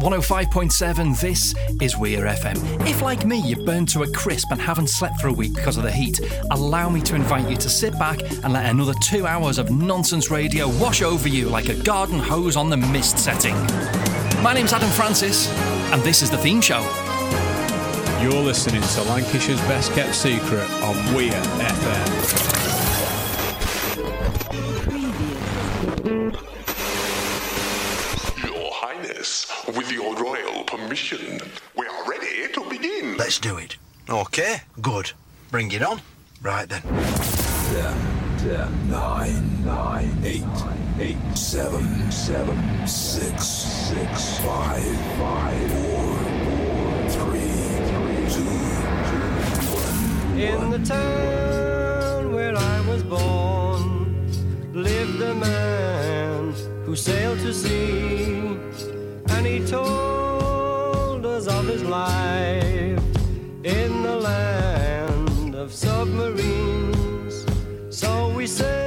105.7, this is Weir FM. If, like me, you've burned to a crisp and haven't slept for a week because of the heat, allow me to invite you to sit back and let another two hours of nonsense radio wash over you like a garden hose on the mist setting. My name's Adam Francis, and this is the theme show. You're listening to Lancashire's Best Kept Secret on Weir FM. With your royal permission, we are ready to begin. Let's do it. Okay, good. Bring it on. Right then. Ten, ten, nine, nine, eight, eight, seven, seven, six, six, five, five, four, four, three, three, two, two, one. In the town where I was born lived a man who sailed to sea and he told us of his life in the land of submarines. So we sailed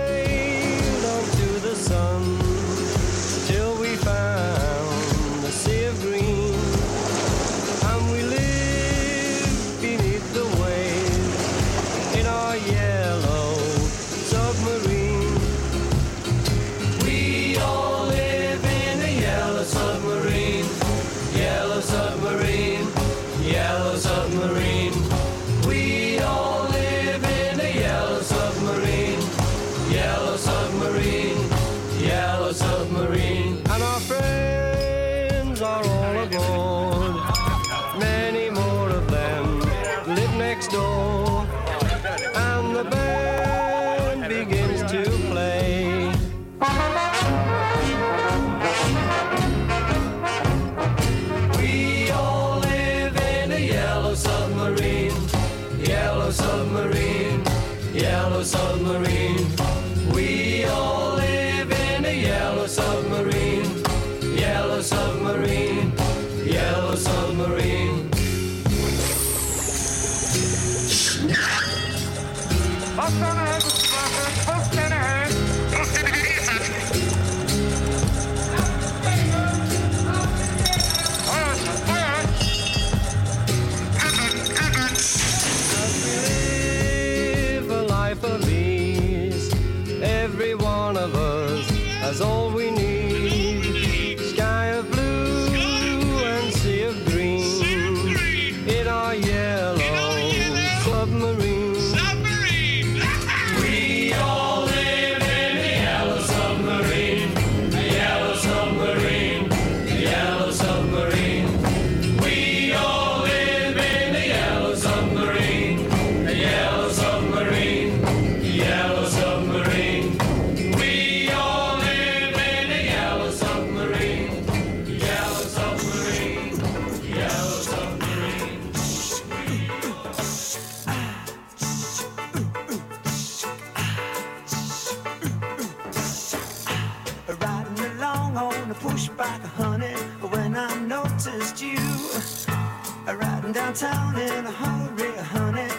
downtown in a hurry, honey,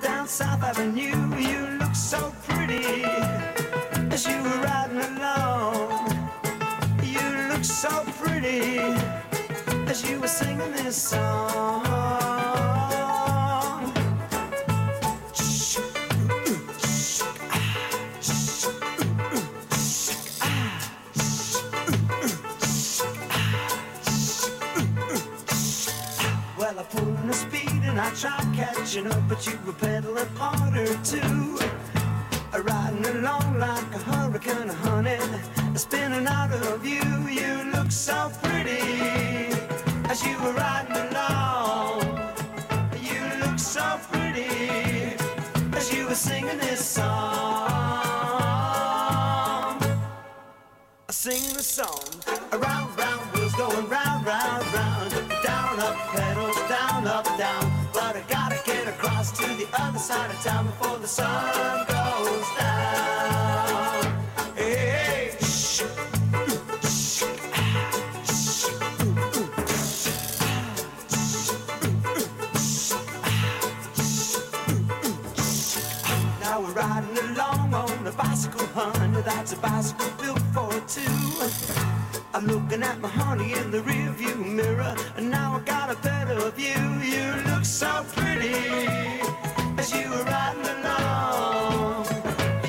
down South Avenue. You look so pretty as you were riding along. You look so pretty as you were singing this song. But you were pedaling harder too. Riding along like a hurricane, honey, spinning out of you. You look so pretty as you were riding along. You look so pretty as you were singing this song. I sing the song. Around, round, get to the other side of town before the sun goes down. Now we're riding along on a bicycle, honey. That's a bicycle built for two. I'm looking at my honey in the rearview mirror, and now I got a better view. You look so pretty you were riding along.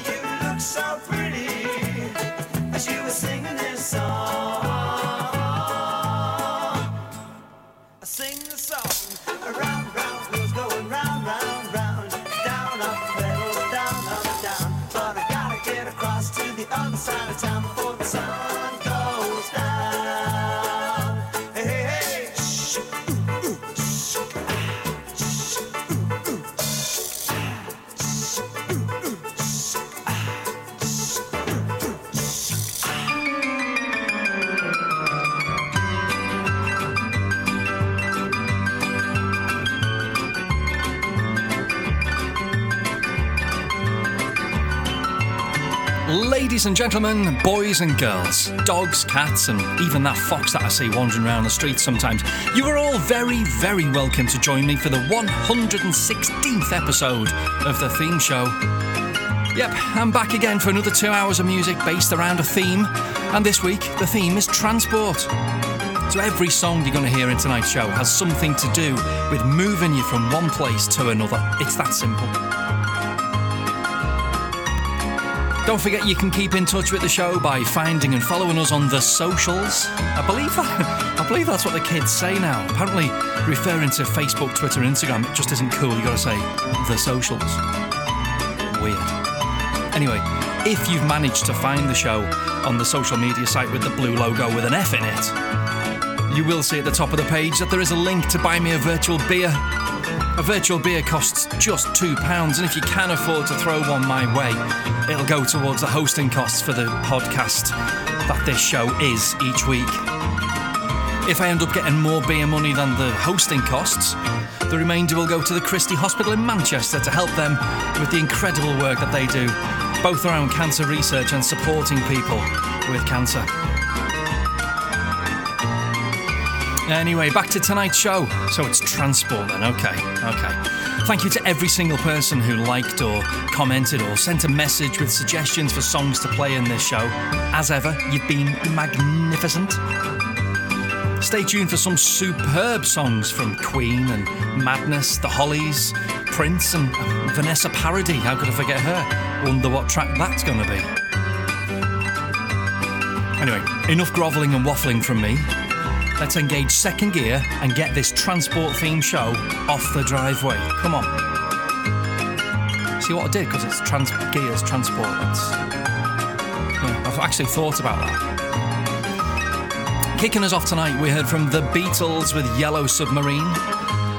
You look so Ladies and gentlemen, boys and girls, dogs, cats, and even that fox that I see wandering around the streets sometimes, you are all very, very welcome to join me for the 116th episode of the theme show. Yep, I'm back again for another two hours of music based around a theme, and this week the theme is transport. So every song you're going to hear in tonight's show has something to do with moving you from one place to another. It's that simple. Don't forget you can keep in touch with the show by finding and following us on the socials. I believe that I believe that's what the kids say now. Apparently referring to Facebook, Twitter, Instagram it just isn't cool. You gotta say the socials. Weird. Anyway, if you've managed to find the show on the social media site with the blue logo with an F in it, you will see at the top of the page that there is a link to buy me a virtual beer. A virtual beer costs just £2, and if you can afford to throw one my way, it'll go towards the hosting costs for the podcast that this show is each week. If I end up getting more beer money than the hosting costs, the remainder will go to the Christie Hospital in Manchester to help them with the incredible work that they do, both around cancer research and supporting people with cancer. Anyway, back to tonight's show. So it's transport then, okay, okay. Thank you to every single person who liked or commented or sent a message with suggestions for songs to play in this show. As ever, you've been magnificent. Stay tuned for some superb songs from Queen and Madness, The Hollies, Prince, and uh, Vanessa Paradis. How could I forget her? Wonder what track that's going to be. Anyway, enough grovelling and waffling from me. Let's engage second gear and get this transport theme show off the driveway. Come on. See what I did? Because it's trans- gears, transport. Yeah, I've actually thought about that. Kicking us off tonight, we heard from the Beatles with Yellow Submarine,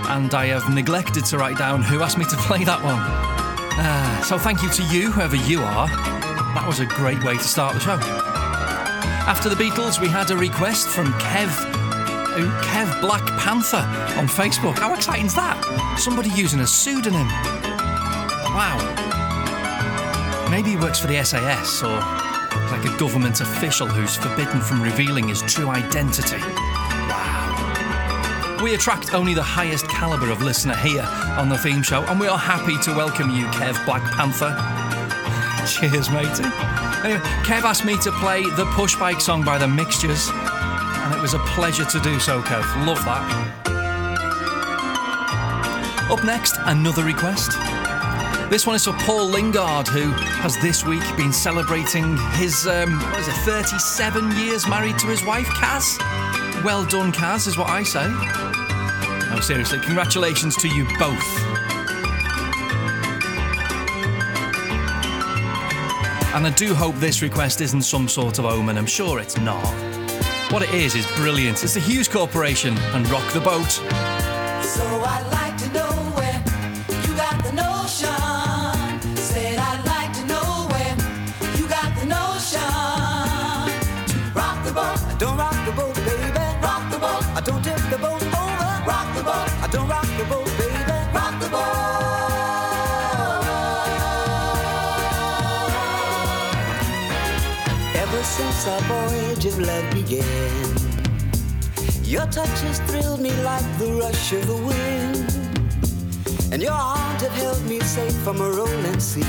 and I have neglected to write down who asked me to play that one. Ah, so thank you to you, whoever you are. That was a great way to start the show. After the Beatles, we had a request from Kev, Kev Black Panther on Facebook. How exciting is that? Somebody using a pseudonym. Wow. Maybe he works for the SAS or like a government official who's forbidden from revealing his true identity. Wow. We attract only the highest caliber of listener here on the theme show, and we are happy to welcome you, Kev Black Panther. Cheers, matey. Anyway, Kev asked me to play the Push Bike song by the Mixtures, it was a pleasure to do so, Kev. Love that. Up next, another request. This one is for Paul Lingard, who has this week been celebrating his, um, what is it, 37 years married to his wife, Kaz. Well done, Kaz, is what I say. No, seriously, congratulations to you both. And I do hope this request isn't some sort of omen. I'm sure it's not. What it is is brilliant. It's the Hues Corporation and Rock the Boat. So our voyage of love began. Your touches thrilled me like the rush of the wind, and your arms have held me safe from a rolling sea.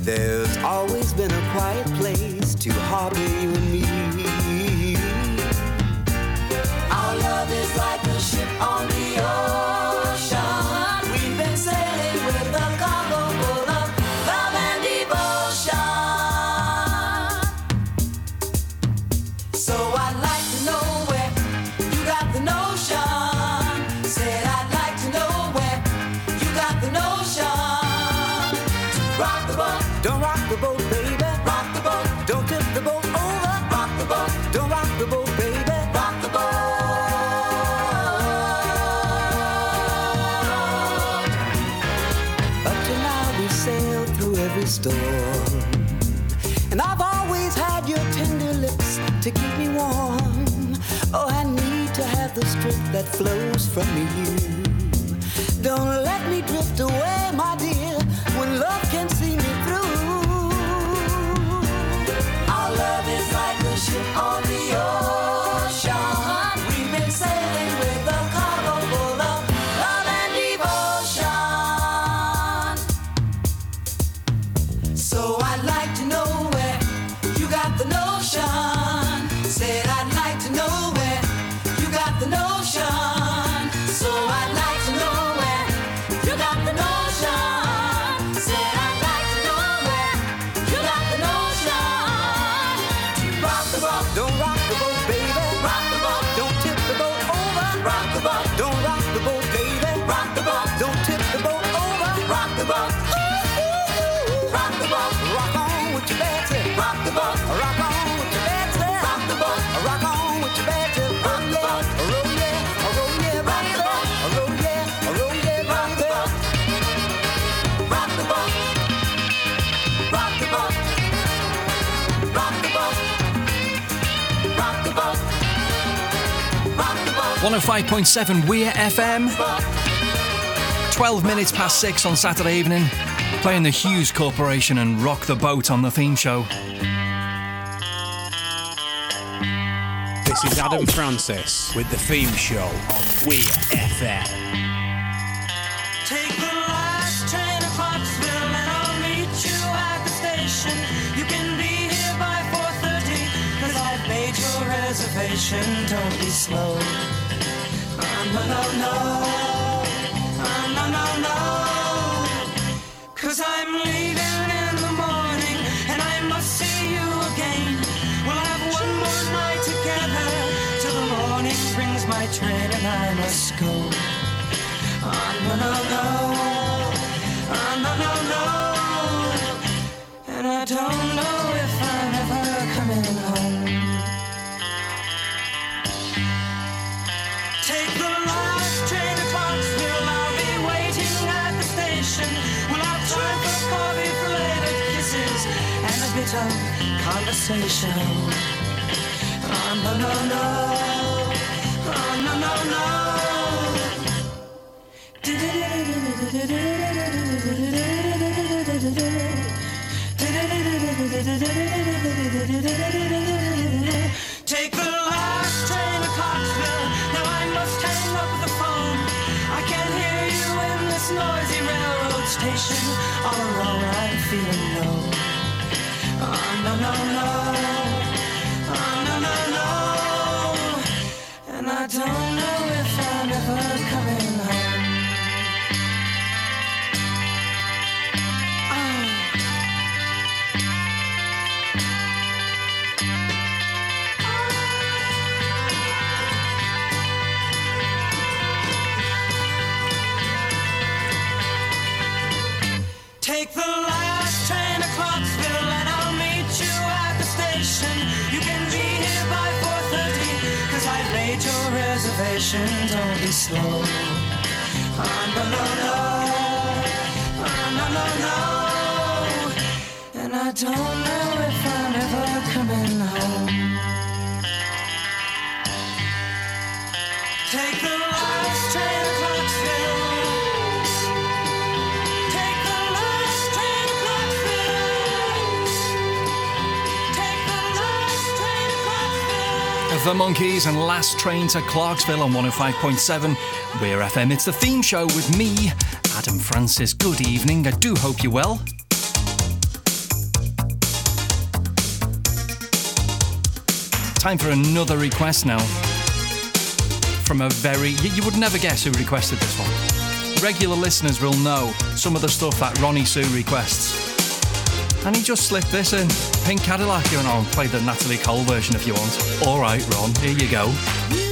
There's always been a quiet place to harbor you and me. Our love is like a ship on the ocean. That flows from you. Don't let me drift away, my dear, 105.7 Weir FM. 12 minutes past 6 on Saturday evening. Playing the Hues Corporation and Rock the Boat on the theme show. This is Adam Francis with the theme show on Weir FM. Take the last train to Clarksville and I'll meet you at the station. You can be here by 4.30 cause I've made your reservation. Don't be slow. No, no, no. No, no, I'm leaving in the morning and I must see you again. We'll have one more night together till the morning brings my train and I must go. Oh, no, no, no. Oh, no, no, no. And I don't know conversation. Oh, no, no, no. Oh, no, no, no. Take the last train to Clarksville. Now I must hang up the phone. I can't hear you in this noisy railroad station. All alone, I'm feeling low. I don't know if I'm ever coming reservation. Don't be slow. Oh, no, no, no. Oh, no, no, no. And I don't know if I'm ever coming home. The Monkees and Last Train to Clarksville on 105.7 Weir FM. It's the theme show with me, Adam Francis. Good evening. I do hope you're well. Time for another request now. From a very. You, would never guess who requested this one. Regular listeners will know some of the stuff that Ronnie Sue requests. And he just slipped this in. Pink Cadillac, you know, And play the Natalie Cole version if you want. All right, Ron, here you go.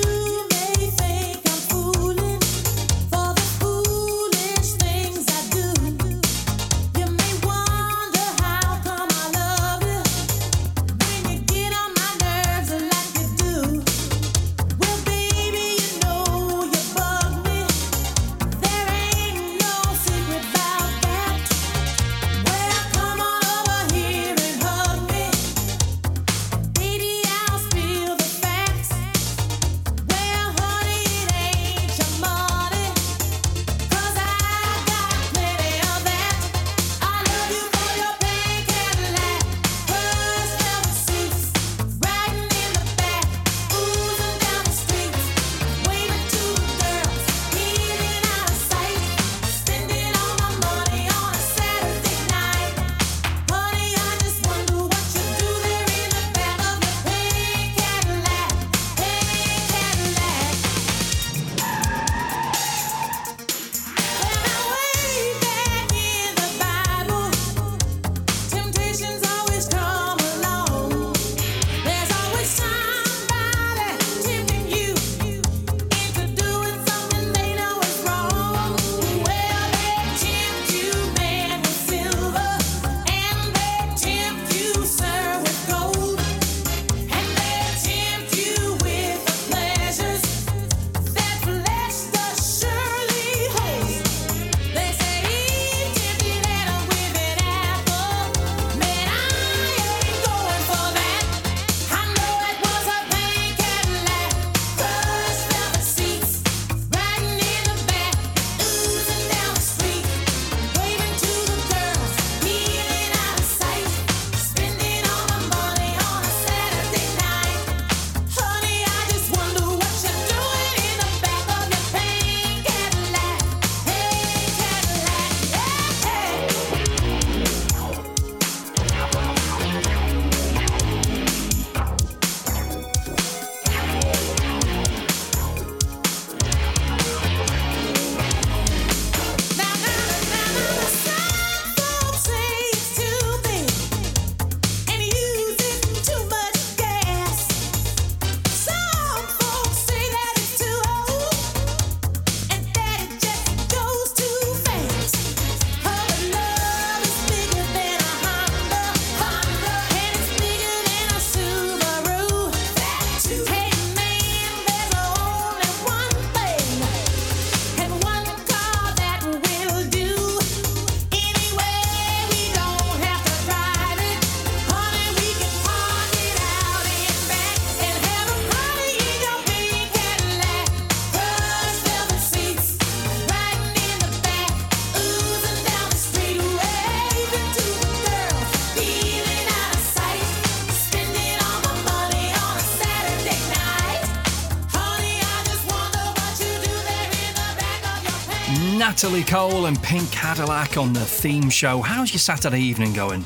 Natalie Cole and Pink Cadillac on the theme show. How's your Saturday evening going?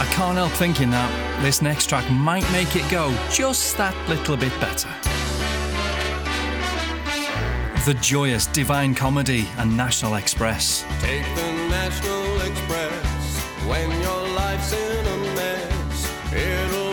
I can't help thinking that this next track might make it go just that little bit better. The joyous Divine Comedy and National Express. Take the National Express when your life's in a mess. It'll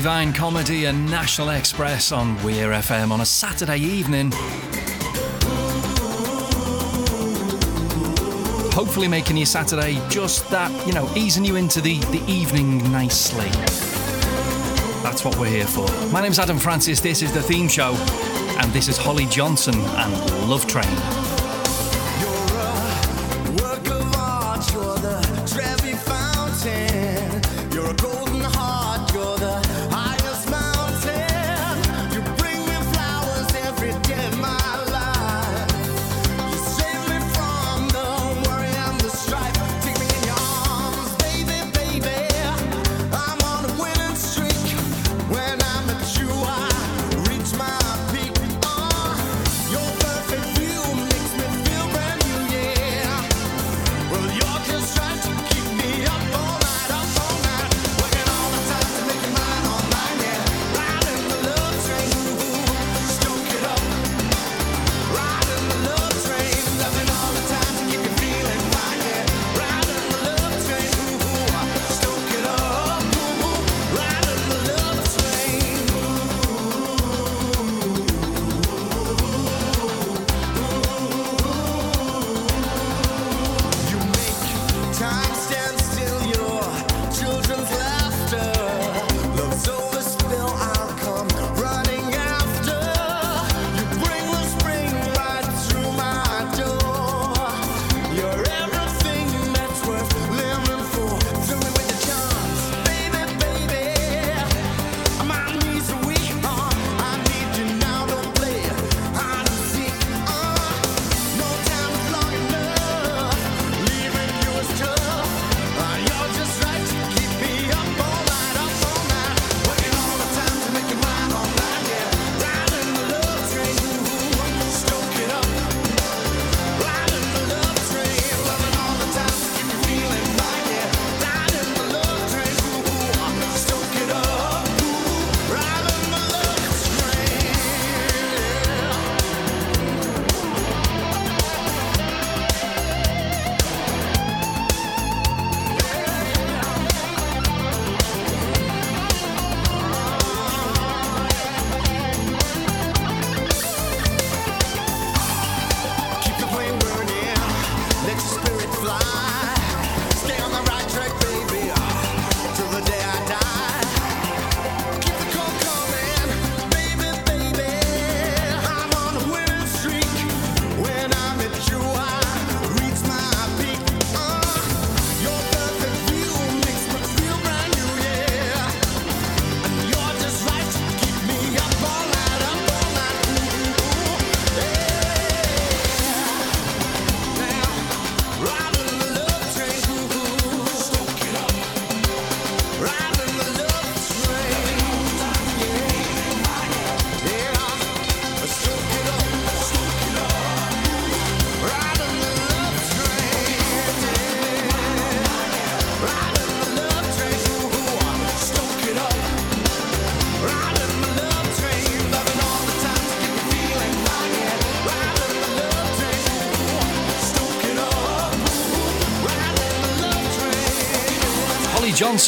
Divine Comedy and National Express on Weir FM on a Saturday evening. Hopefully, making your Saturday just that, you know, easing you into the, the evening nicely. That's what we're here for. My name's Adam Francis, this is The Theme Show, and this is Holly Johnson and Love Train.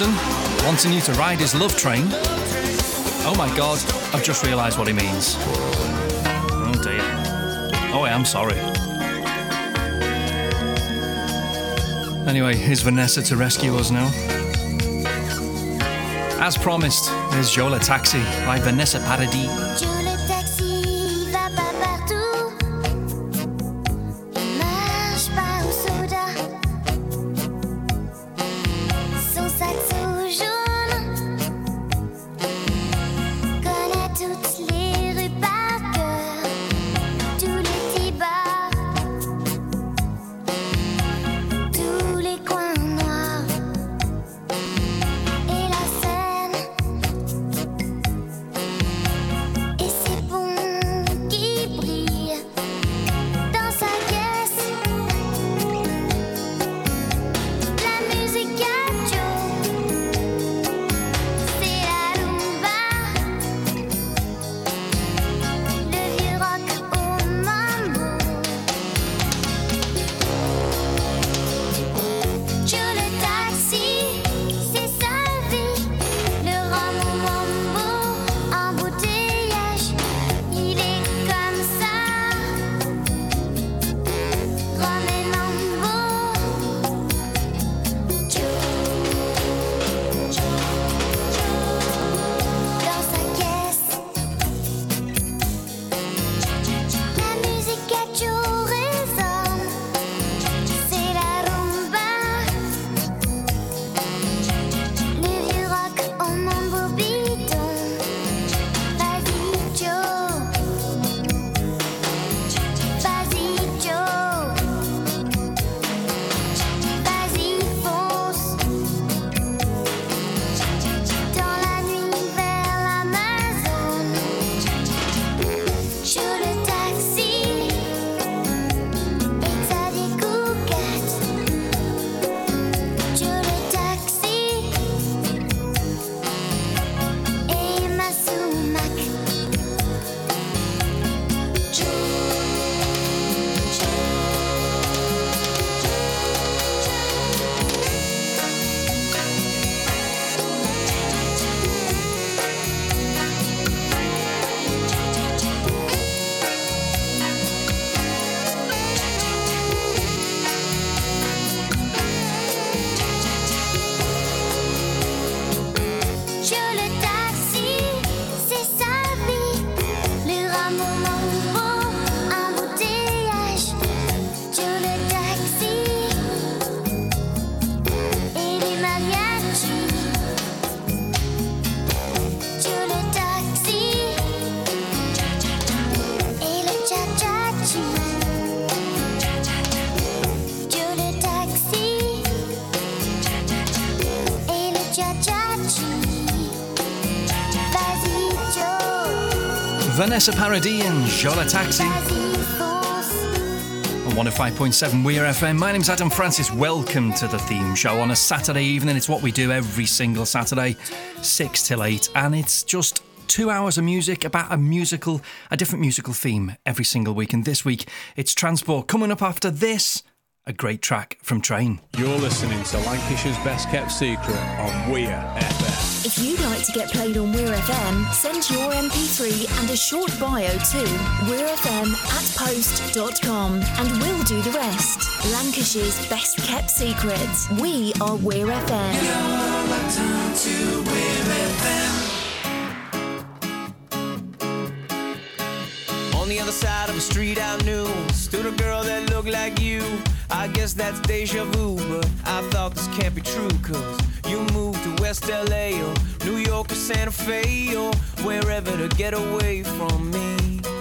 Wanting you to ride his love train. Oh my god, I've just realised what he means. Oh dear. Oh, I am sorry. Anyway, here's Vanessa to rescue us now. As promised, here's Joe le Taxi by Vanessa Paradis. Vanessa Paradis and Joe le Taxi on 105.7 Weir FM. My name's Adam Francis. Welcome to the theme show on a Saturday evening. It's what we do every single Saturday, 6 till 8, and it's just two hours of music about a musical, a different musical theme every single week. And this week, it's Transport. Coming up after this, a great track from Train. You're listening to Lancashire's Best Kept Secret on Weir FM. If you'd like to get played on Weir FM, send your MP3 and a short bio to weirfm at post.com and we'll do the rest. Lancashire's best kept secrets. We are Weir FM. On the other side of the street I knew stood a girl that looked like you. I guess that's deja vu, but I thought this can't be true, cause you moved to West LA or New York or Santa Fe or wherever to get away from me.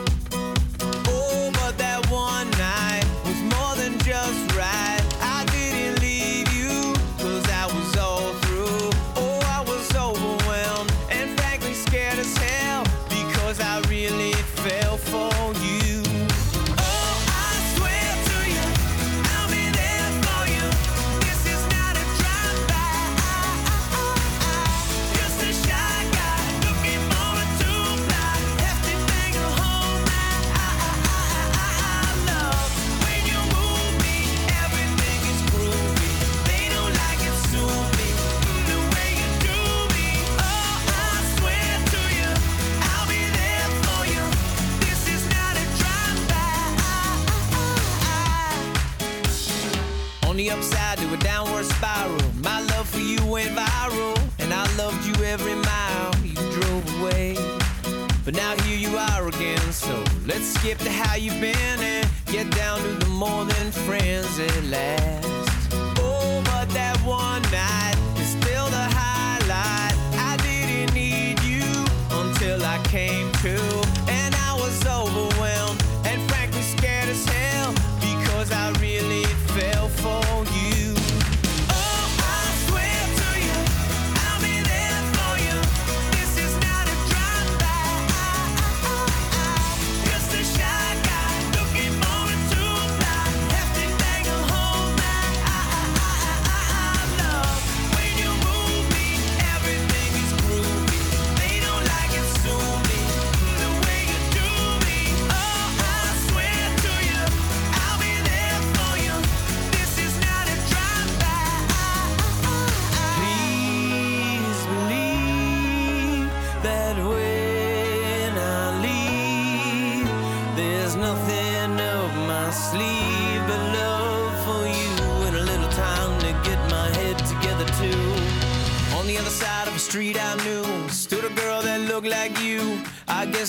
But now here you are again, so let's skip to how you've been and get down to the more than friends at last.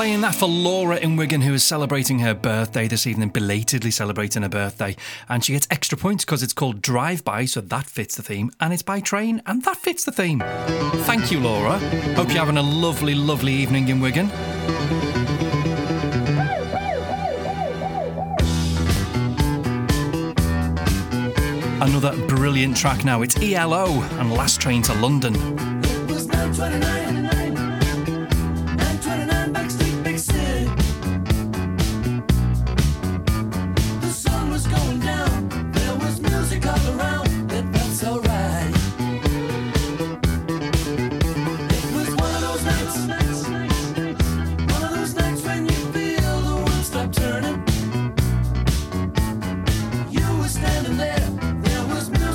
Playing that for Laura in Wigan, who is celebrating her birthday this evening, belatedly celebrating her birthday. And she gets extra points because it's called Drive By, so that fits the theme. And it's by train, and that fits the theme. Thank you, Laura. Hope you're having a lovely, lovely evening in Wigan. Another brilliant track now. It's ELO and Last Train to London.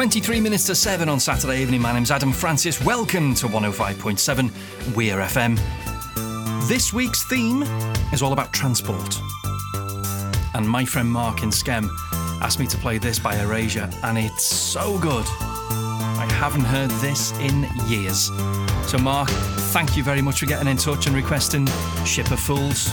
23 minutes to 7 on Saturday evening. My name's Adam Francis. Welcome to 105.7 We Are FM. This week's theme is all about transport. And my friend Mark in Skem asked me to play this by Erasure, and it's so good. I haven't heard this in years. So, Mark, thank you very much for getting in touch and requesting Ship of Fools.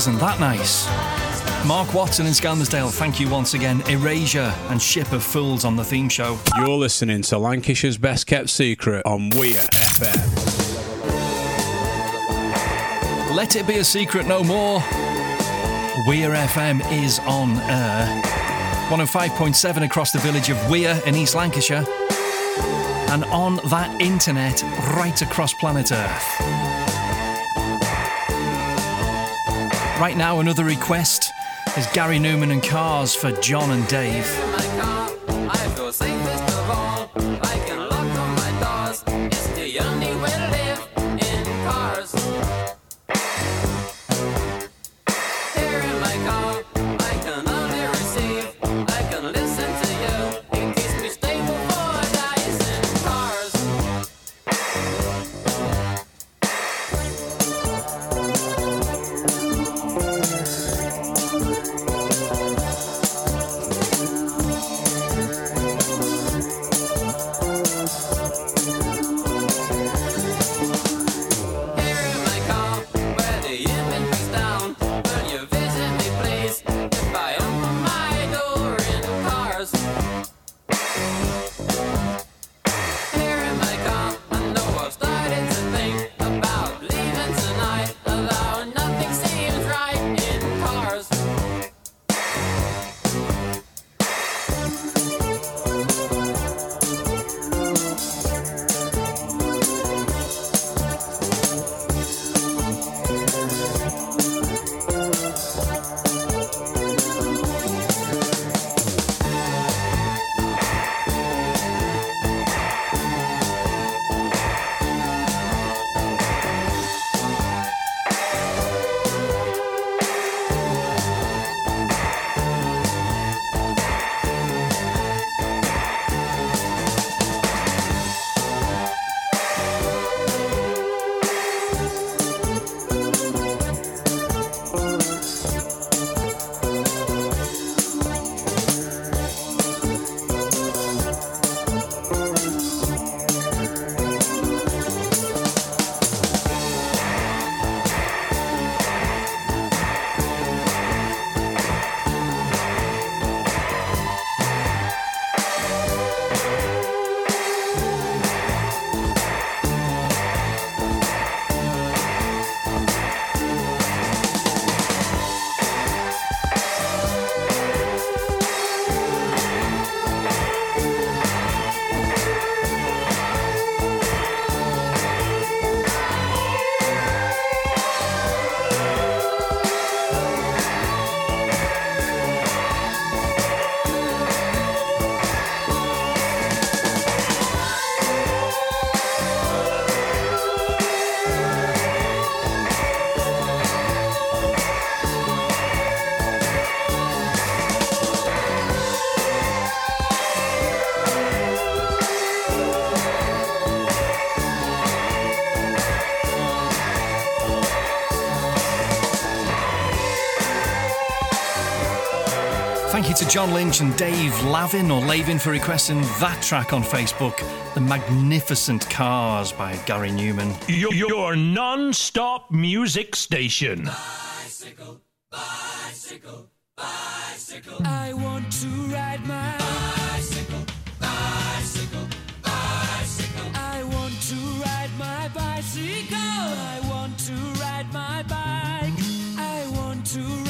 Isn't that nice? Mark Watson in Skelmersdale, thank you once again. Erasure and Ship of Fools on the theme show. You're listening to Lancashire's Best Kept Secret on Weir FM. Let it be a secret no more. Weir FM is on air. 105.7 across the village of Weir in East Lancashire. And on that internet right across planet Earth. Right now, another request is Gary Newman and Cars for John and Dave. John Lynch and Dave Lavin or Lavin for requesting that track on Facebook. The Magnificent Cars by Gary Newman. Your, your non stop music station. Bicycle, bicycle, bicycle. I want to ride my bicycle, bicycle, bicycle. I want to ride my bicycle. I want to ride my bike. I want to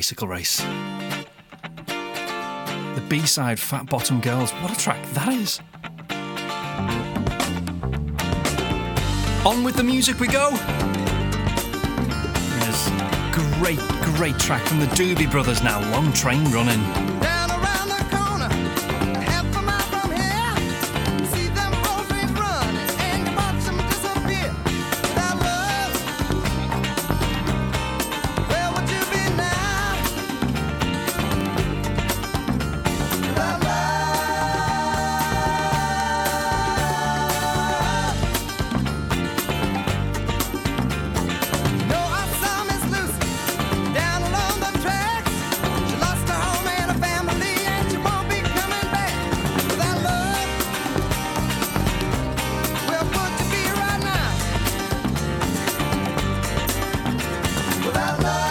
bicycle race. The B side, Fat Bottom Girls, what a track that is! On with the music we go! Yes. Great, great track from the Doobie Brothers now, Long Train Running. love.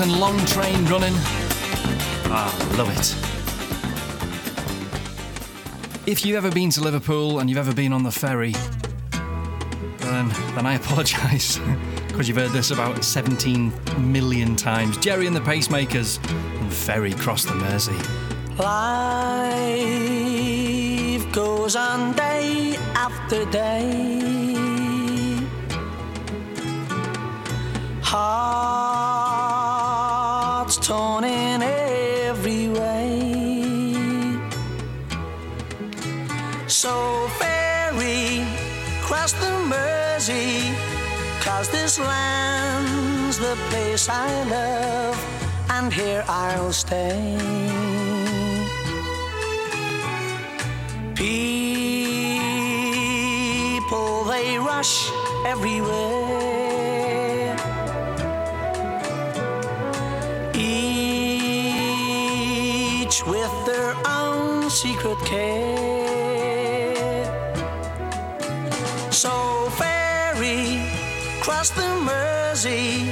And Long Train Running. Ah, love it. If you've ever been to Liverpool and you've ever been on the ferry, then, then I apologise because you've heard this about 17 million times. Jerry and the Pacemakers and Ferry Cross the Mersey. Life goes on day after day. Place I love, and here I'll stay. People, they rush everywhere. Each with their own secret care. So ferry, cross the Mersey,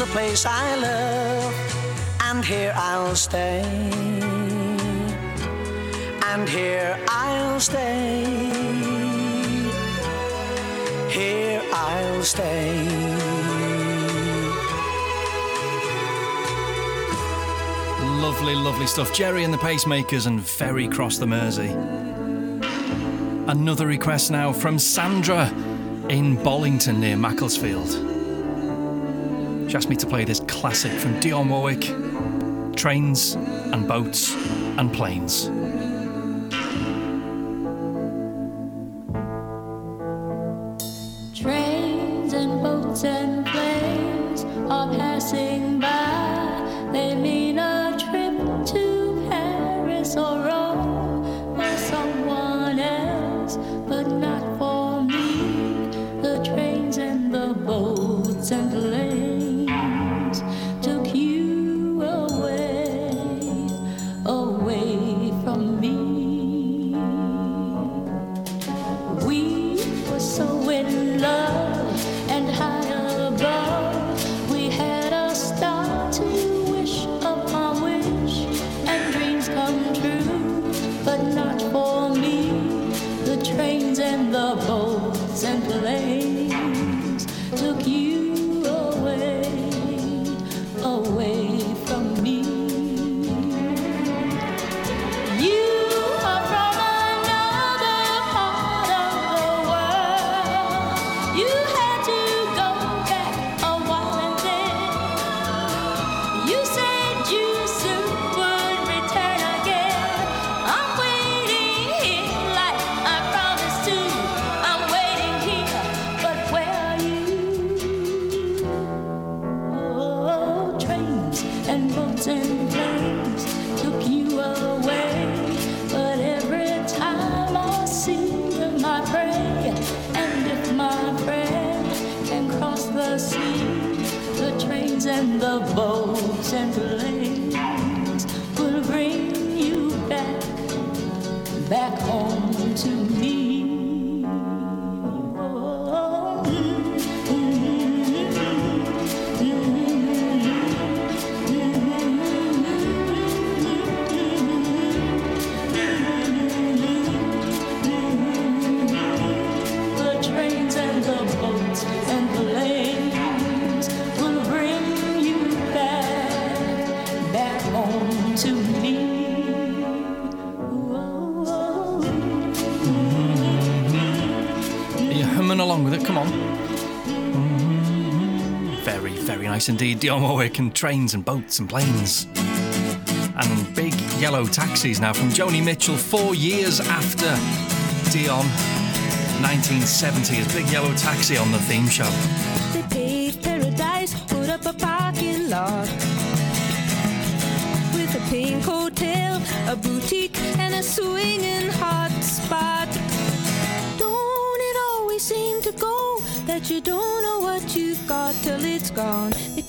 the place I love, and here I'll stay. And here I'll stay. Here I'll stay. Lovely, lovely stuff. Jerry and the Pacemakers and Ferry Cross the Mersey. Another request now from Sandra in Bollington near Macclesfield. She asked me to play this classic from Dionne Warwick Trains and Boats and Planes. Warwick and trains and boats and planes. And big yellow taxis now from Joni Mitchell, four years after Dion. 1970 is Big Yellow Taxi on the theme show. They paved paradise, put up a parking lot with a pink hotel, a boutique, and a swinging hot spot. Don't it always seem to go that you don't know what you've got till it's gone?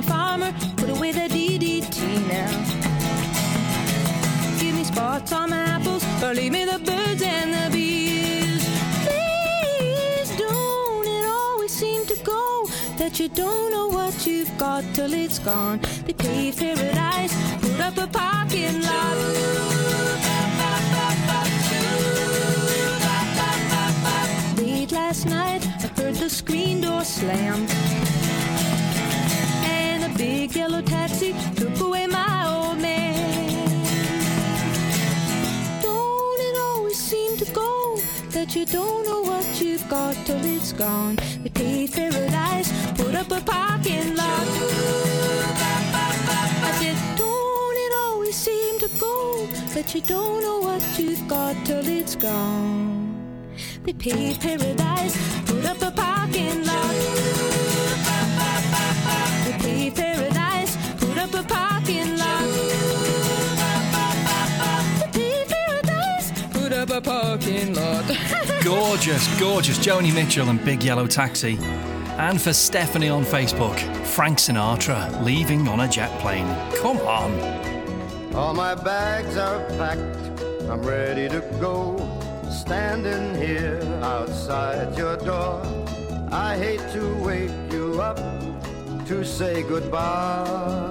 Hey, farmer, put away the DDT now. Give me spots on my apples, or leave me the birds and the bees. Please don't it always seem to go that you don't know what you've got till it's gone. They paved paradise, put up a parking lot. Late last night, I heard the screen door slam. Big yellow taxi took away my old man. Don't it always seem to go that you don't know what you've got till it's gone? They paved paradise, put up a parking lot. I said, don't it always seem to go that you don't know what you've got till it's gone? They paved paradise, put up a parking lot. Gorgeous, gorgeous Joni Mitchell and Big Yellow Taxi. And for Stephanie on Facebook, Frank Sinatra leaving on a jet plane. Come on. All my bags are packed, I'm ready to go. Standing here outside your door. I hate to wake you up to say goodbye.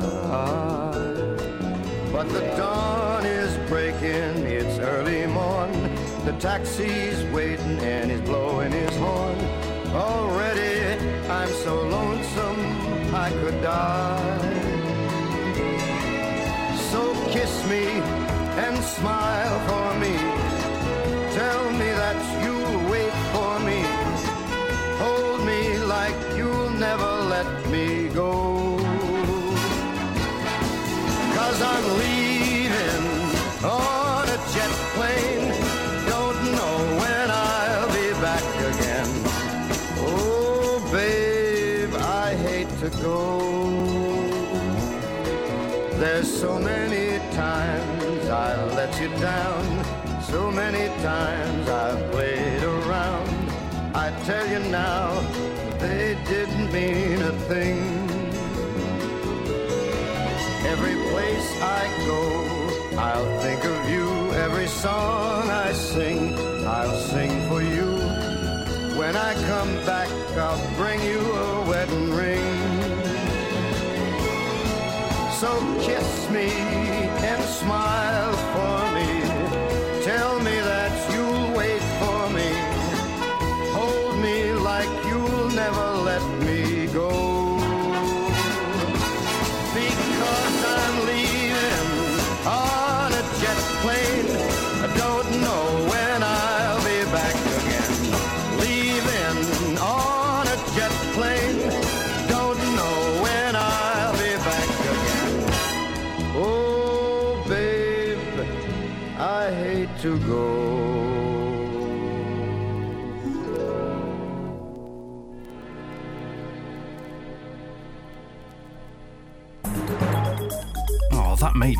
But the dawn is breaking, it's early morn. The taxi's waiting and he's blowing his horn. Already I'm so lonesome I could die. So kiss me and smile for me. So many times I let you down, so many times I've played around. I tell you now, they didn't mean a thing. Every place I go, I'll think of you. Every song I sing, I'll sing for you. When I come back, I'll bring you a wedding So kiss me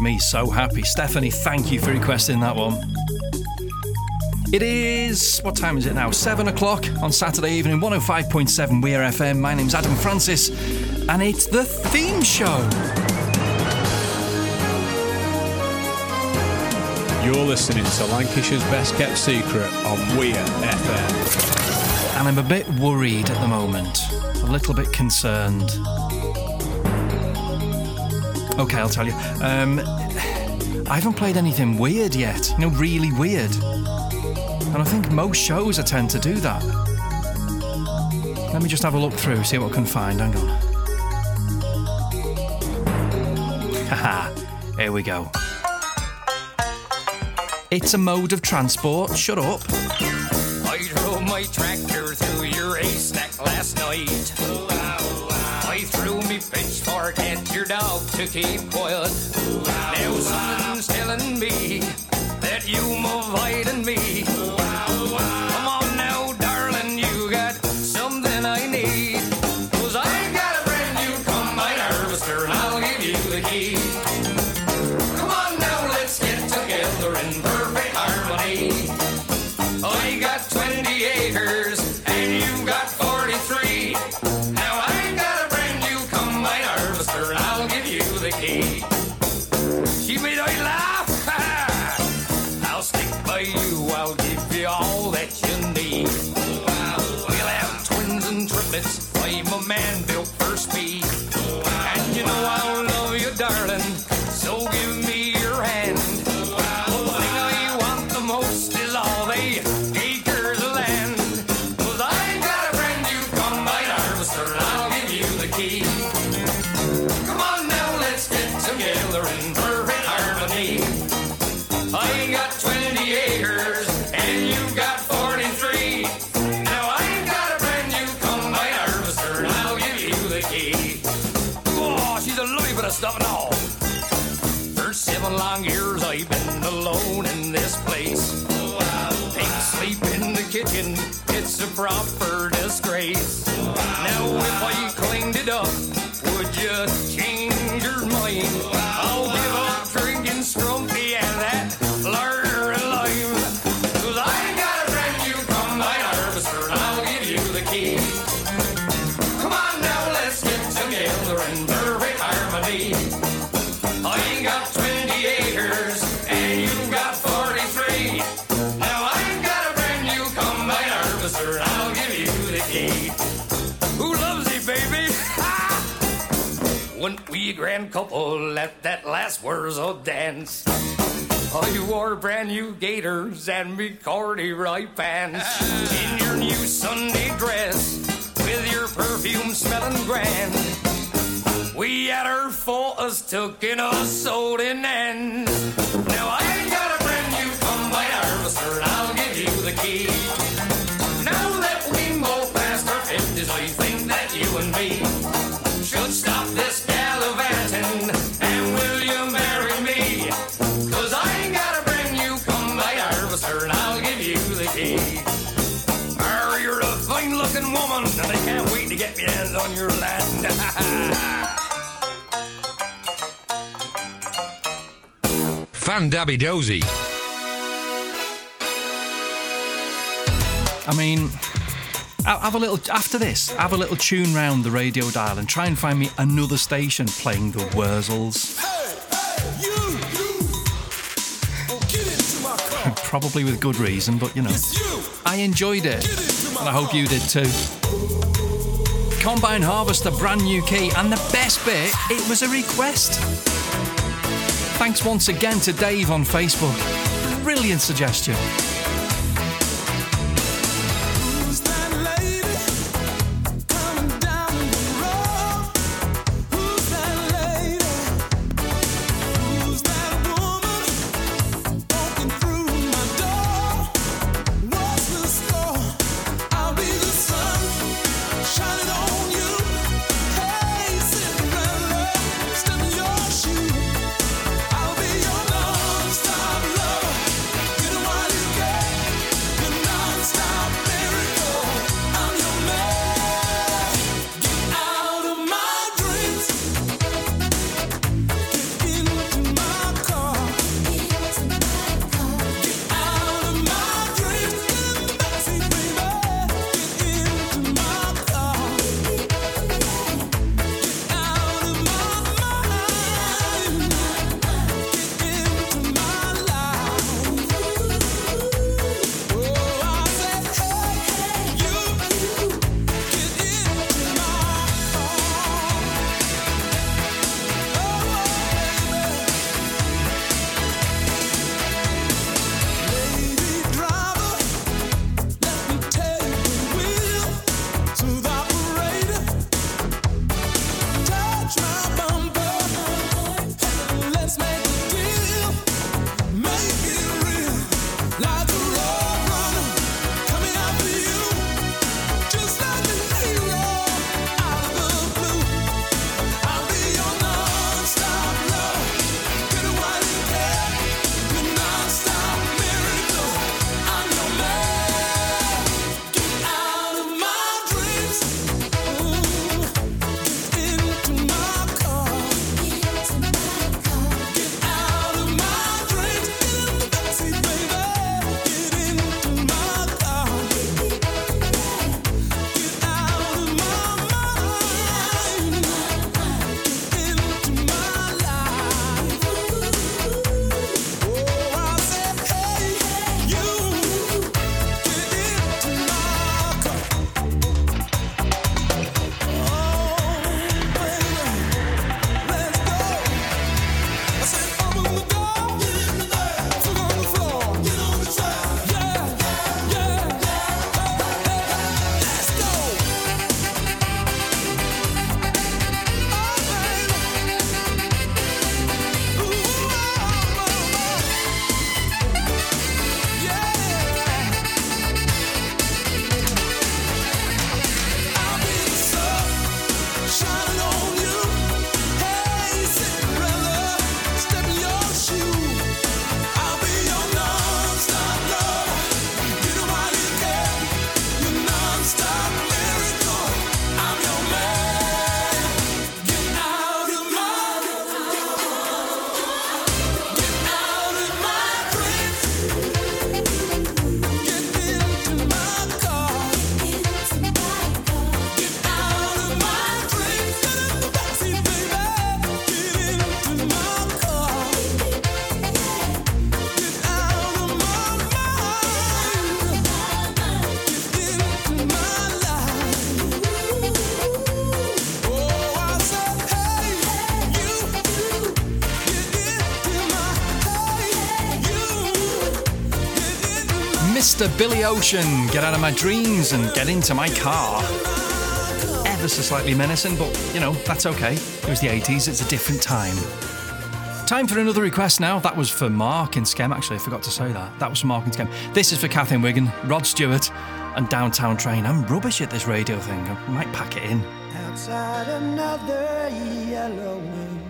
made me so happy. Stephanie, thank you for requesting that one. It is, what time is it now? Seven o'clock on Saturday evening, 105.7 Weir FM. My name's Adam Francis, and it's the theme show. You're listening to Lancashire's Best Kept Secret on Weir FM. And I'm a bit worried at the moment, a little bit concerned. Okay, I'll tell you. Um, I haven't played anything weird yet, you know, really weird. And I think most shows I tend to do that. Let me just have a look through, see what I can find. Hang on. Haha, here we go. It's a mode of transport. Shut up. I drove my tractor through your haystack last night. I threw me pitchfork at your dog to keep quiet. Now something's telling me that you avoiding me. Come proper couple at that last Wurzel dance. Oh, I wore brand new gaiters and me corduroy pants. In your new Sunday dress with your perfume smelling grand. We had our photos took in a sold in end. Now I got a brand new combine harvester and I'll give you the key. Now that we both past our fifties, I think that you and me should stop this on your land. Fan Dabby Dozy. I mean, have a little after this. Have a little tune round the radio dial and try and find me another station playing the Wurzels. Probably with good reason, but you know, I enjoyed it, and I hope you did too. Combine Harvester, brand new key, and the best bit, it was a request. Thanks once again to Dave on Facebook. Brilliant suggestion. Mr. Billy Ocean, get out of my dreams and get into my car. Ever so slightly menacing, but you know, that's okay. It was the 80s, it's a different time. Time for another request now. That was for Mark in Skem, actually. I forgot to say that. That was for Mark in Skem. This is for Kathleen Wigan, Rod Stewart, and Downtown Train. I'm rubbish at this radio thing. I might pack it in. Outside another yellow wind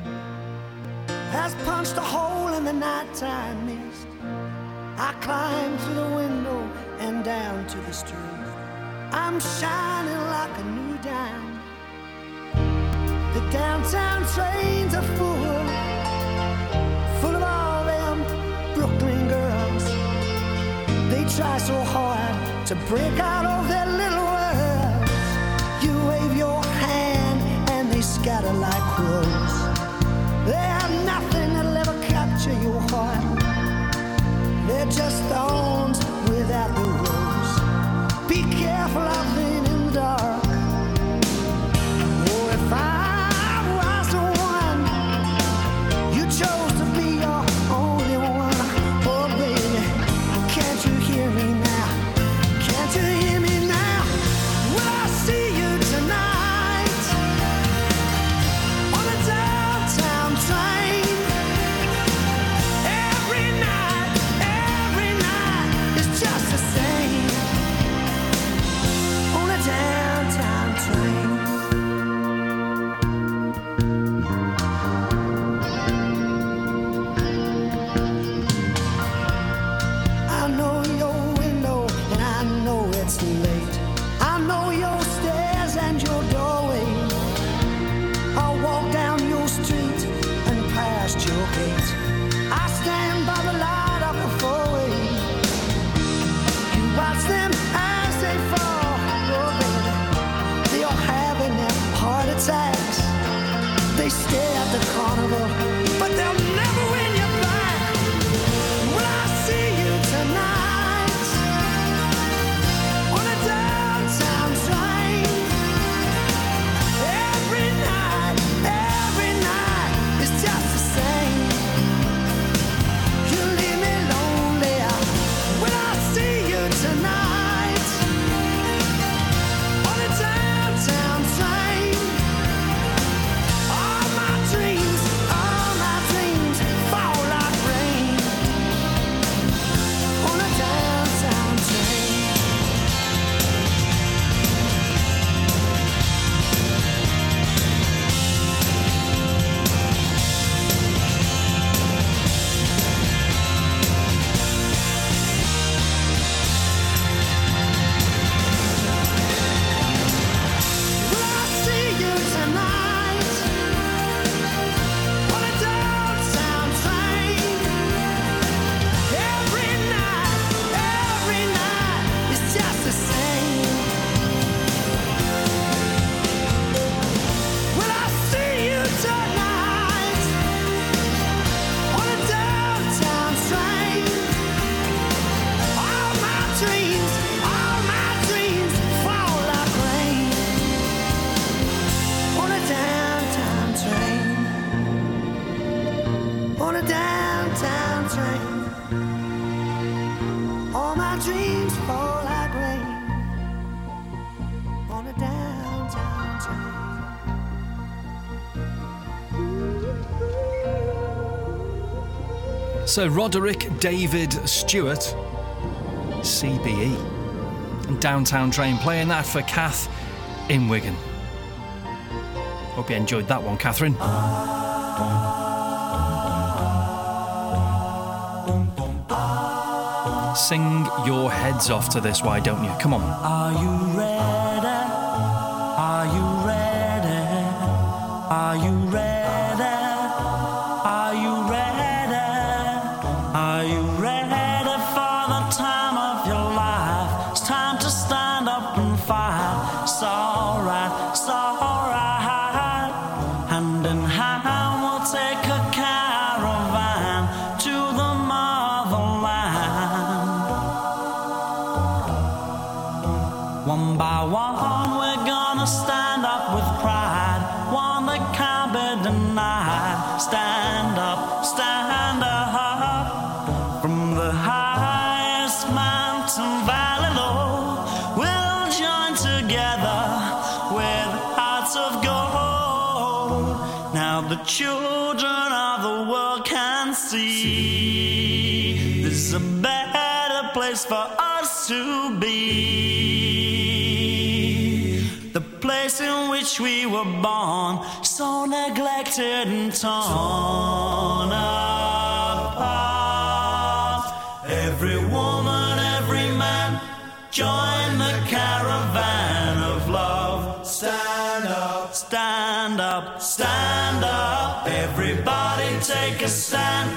has punched a hole in the nighttime mist. I climb through the window and to the street. I'm shining like a new dime. The downtown trains are full, full of all them Brooklyn girls. They try so hard to break out of their little world. You wave your hand and they scatter like crows. They have nothing that'll ever capture your heart. They're just thorns So, Roderick David Stewart, CBE, and Downtown Train playing that for Kath in Wigan. Hope you enjoyed that one, Catherine. Sing your heads off to this, why don't you? Come on. And torn apart. Every woman, every man, join the caravan of love. Stand up, stand up, stand up. Everybody take a stand.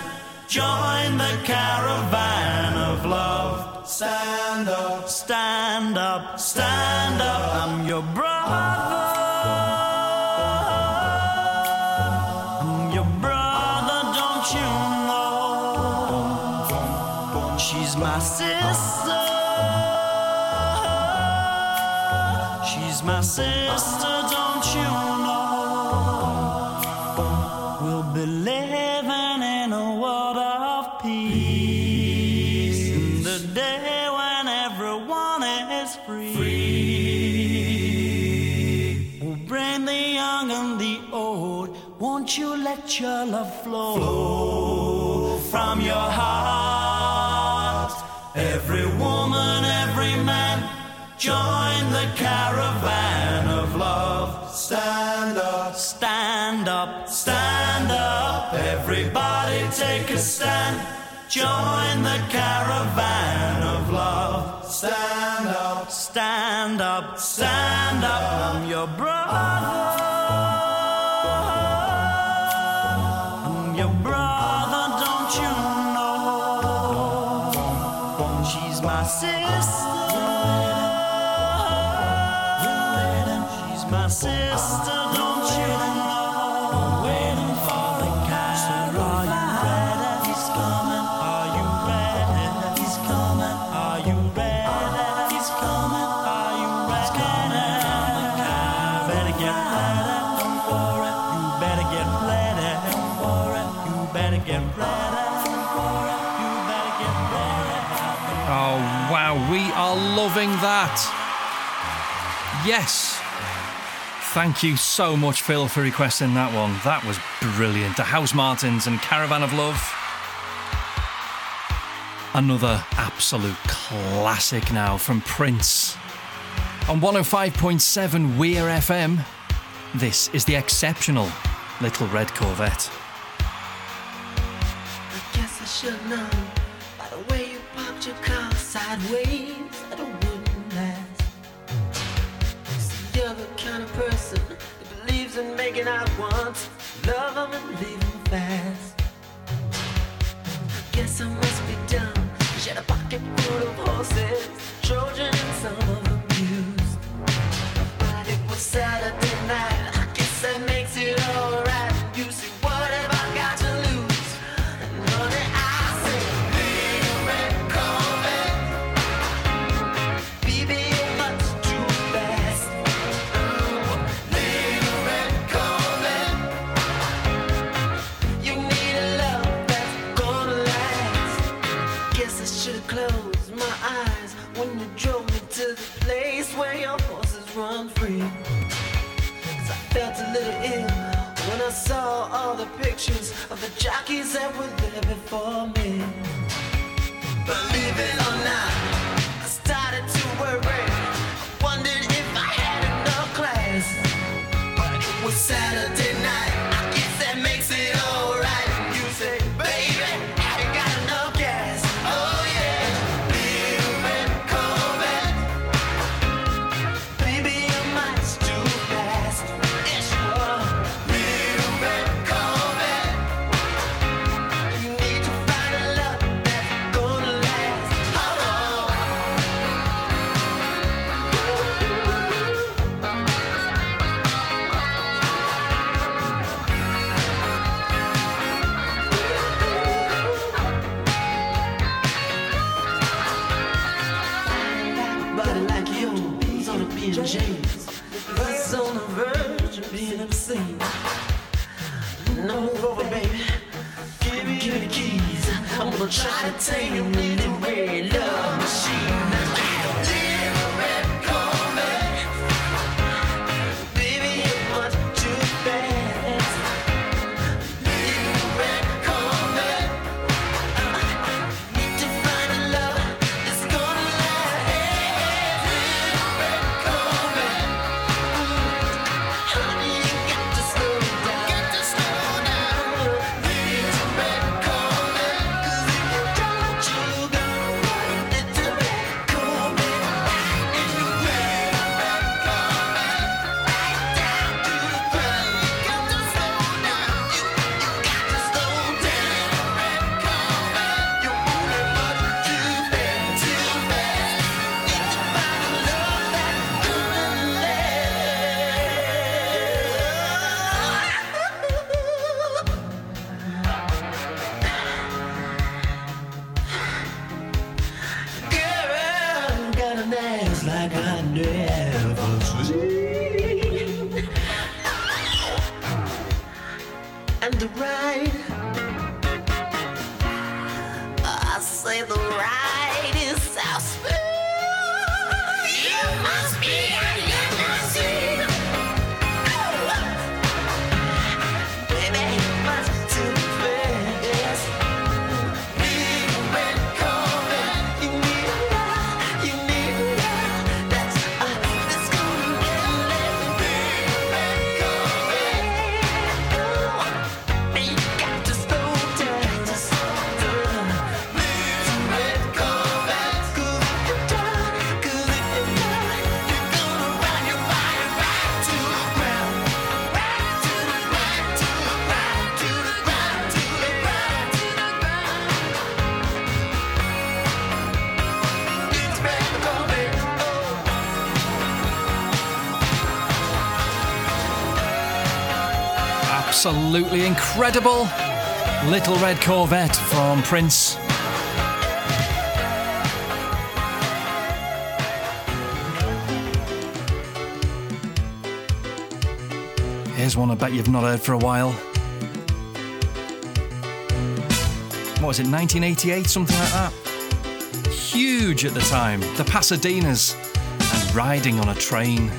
Join the caravan of love. Stand up, stand up, stand up. I'm your brother. Peace. In the day when everyone is free. We'll bring the young and the old. Won't you let your love flow from your heart? Every woman, every man. Join the caravan of love. Stand up, stand up, stand up. Everybody take a stand. Join the caravan of love. Stand up, stand up, stand up. I'm your brother. Loving that. Yes. Thank you so much, Phil, for requesting that one. That was brilliant. The Housemartins and Caravan of Love. Another absolute classic now from Prince. On 105.7 Weir FM, this is the exceptional Little Red Corvette. I guess I should know by the way you parked your car sideways person that believes in making out once, love 'em and leave 'em fast. Guess I must be dumb. She had a pocket full of horses, Trojan and some of them used. But it was Saturday the pictures of the jockeys that were there before me. Gonna try to tame your little red love Absolutely incredible. Little Red Corvette from Prince. Here's one I bet you've not heard for a while. What was it, 1988, something like that? Huge at the time. The Pasadenas and riding on a train.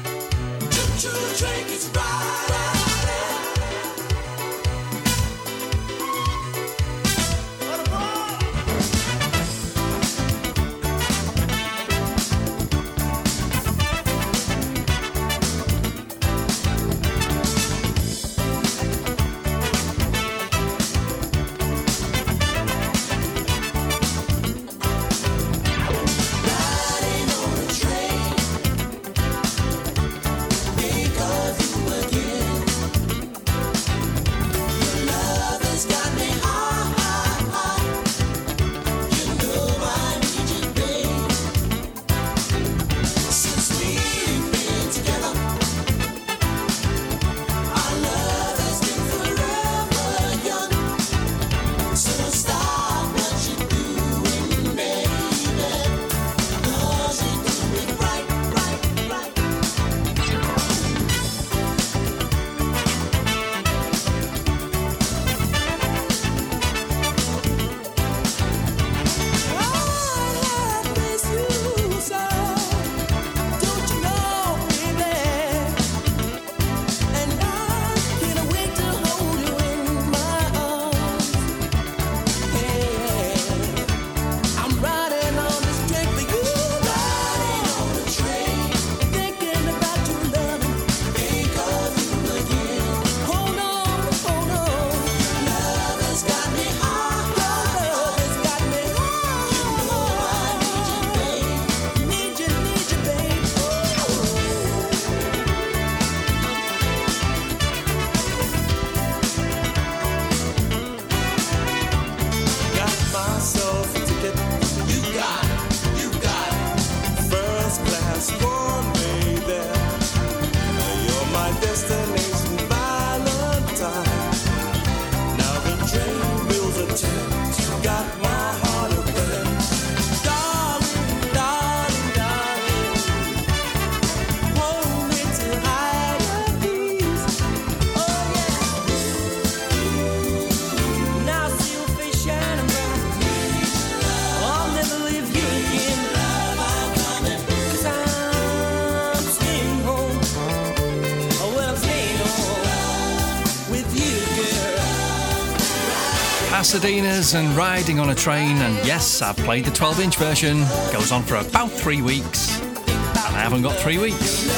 Pasadenas and riding on a train, and yes, I've played the 12 inch version. Goes on for about three weeks. And I haven't got three weeks.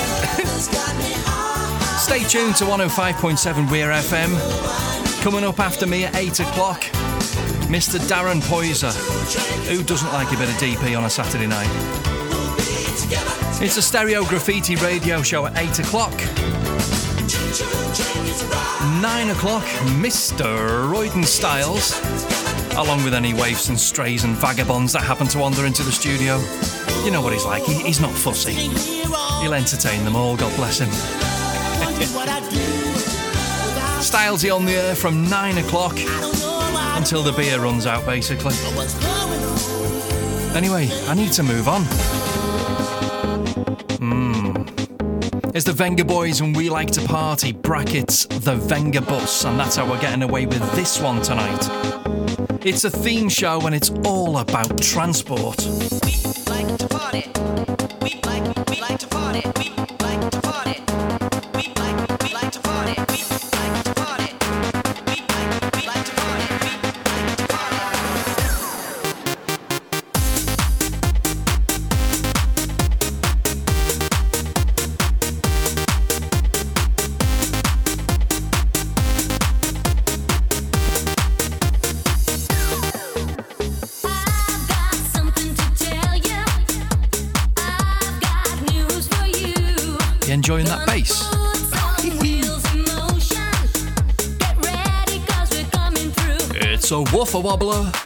Stay tuned to 105.7 Weir FM. Coming up after me at 8 o'clock, Mr. Darren Poyser. Who doesn't like a bit of DP on a Saturday night? It's a stereo graffiti radio show at 8 o'clock. 9 o'clock, Mr. Royden Styles, along with any waifs and strays and vagabonds that happen to wander into the studio. You know what he's like, he, he's not fussy. He'll entertain them all, God bless him. Stylesy on the air from 9 o'clock until the beer runs out, basically. Anyway, I need to move on. It's the Vengaboys and we like to party, brackets, the Vengabus, and that's how we're getting away with this one tonight. It's a theme show and it's all about transport. Woofer wobbler.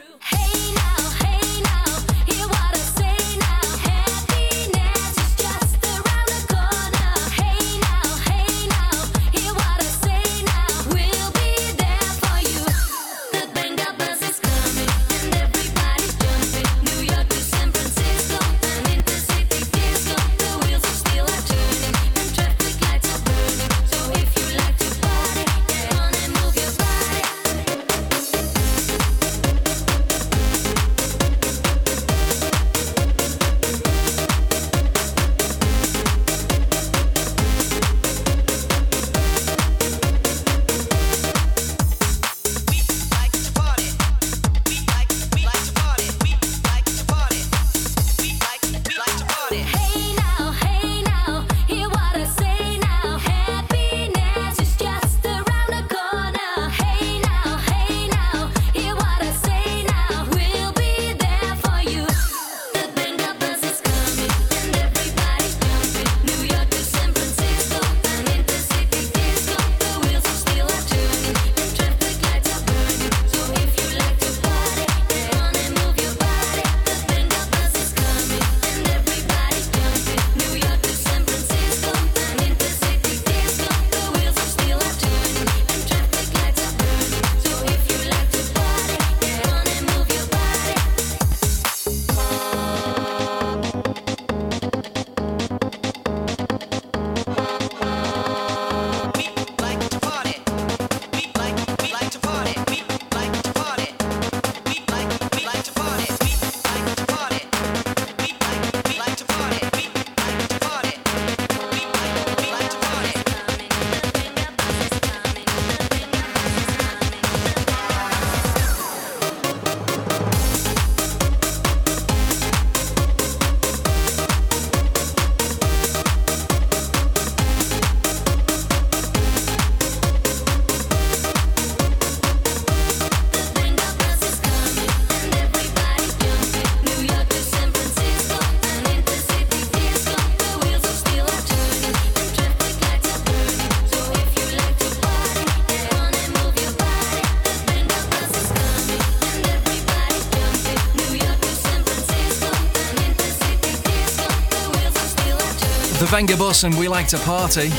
Vengabus and we like to party.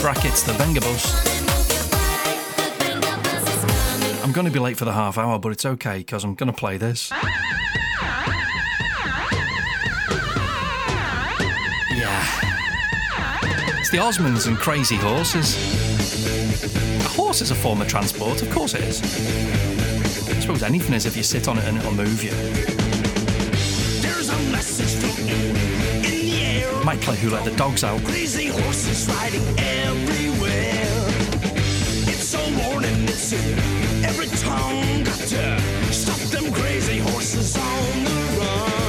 Brackets, the Vengabus. I'm going to be late for the half hour, but it's okay because I'm going to play this. Yeah. It's the Osmonds and Crazy Horses. A horse is a form of transport, of course it is. I suppose anything is if you sit on it and it'll move you. There's a message you. Might play Who Let the Dogs Out. Crazy horses riding everywhere. It's it's every tongue. Got to stop them crazy horses on the run.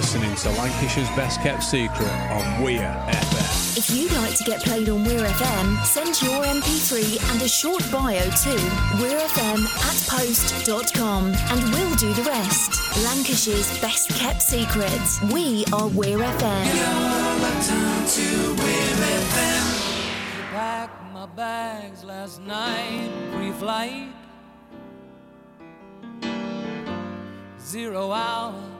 listening to Lancashire's Best Kept Secret on Weir FM. If you'd like to get played on Weir FM, send your MP3 and a short bio to weirfm at post.com and we'll do the rest. Lancashire's Best Kept Secrets. We are We're Weir FM. Packed my bags last night, pre flight. Zero hour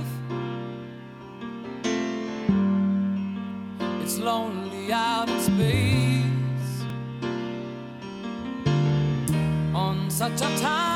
such a time.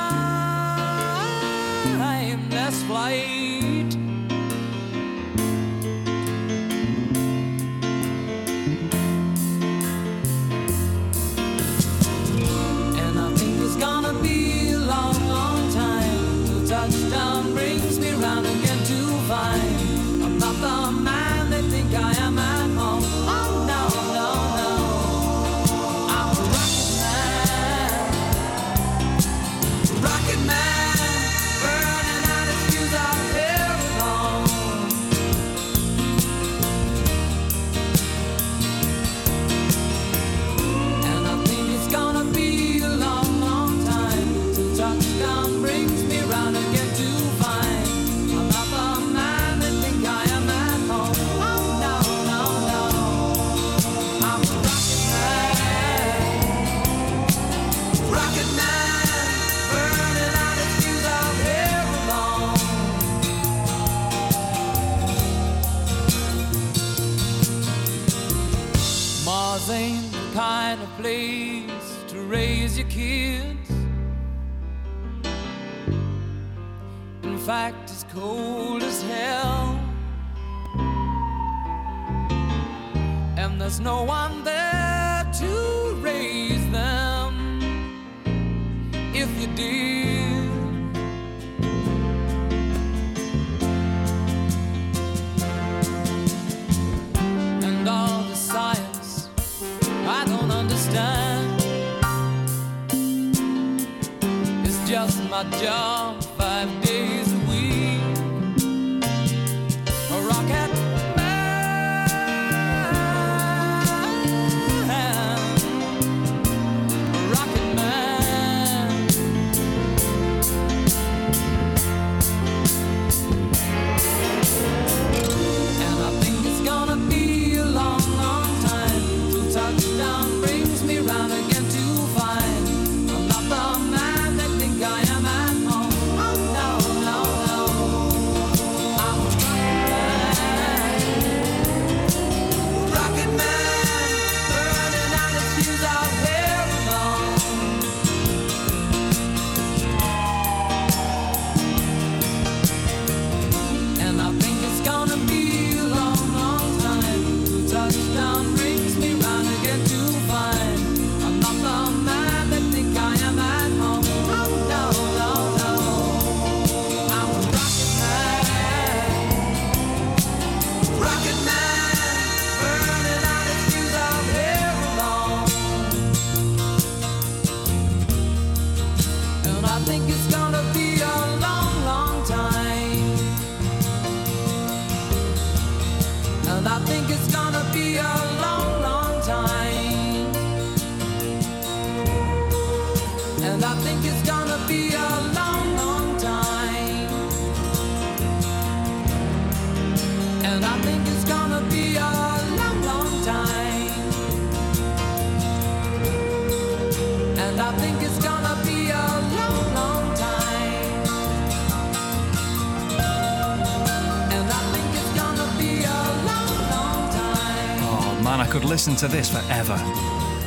listen to this forever.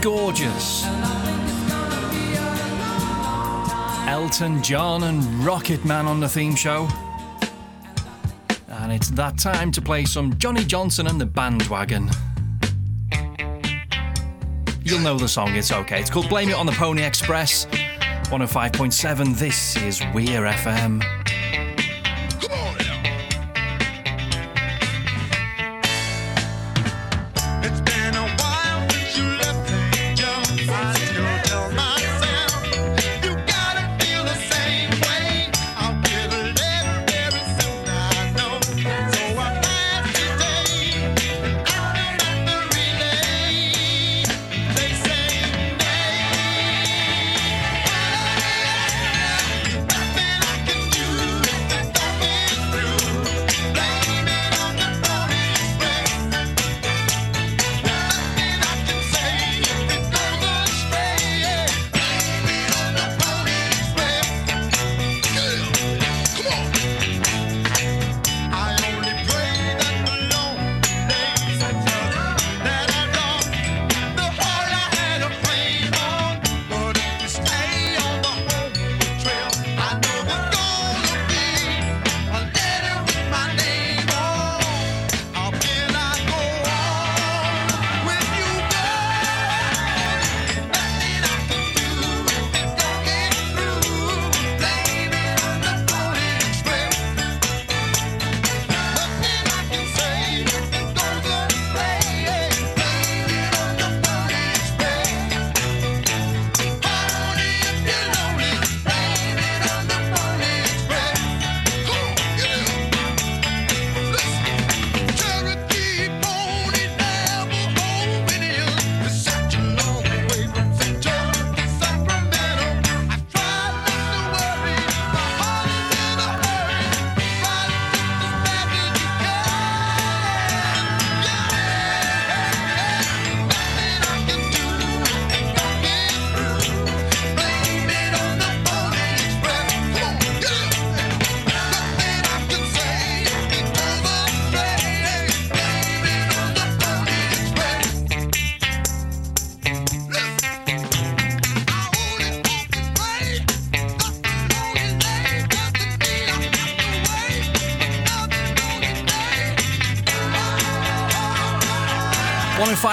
Gorgeous. Elton John and Rocket Man on the theme show. And it's that time to play some Johnny Johnson and the Bandwagon. You'll know the song, it's okay. It's called Blame It on the Pony Express. 105.7, this is Weir FM.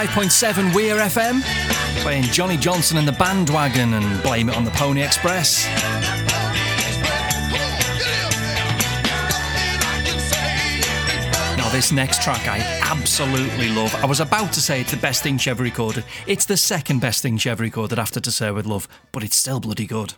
105.7 Weir FM, playing Johnny Johnson and the Bandwagon and Blame It on the Pony Express. Now, this next track I absolutely love. I was about to say it's the best thing she ever recorded. It's the second best thing she ever recorded after To Sir With Love, but it's still bloody good.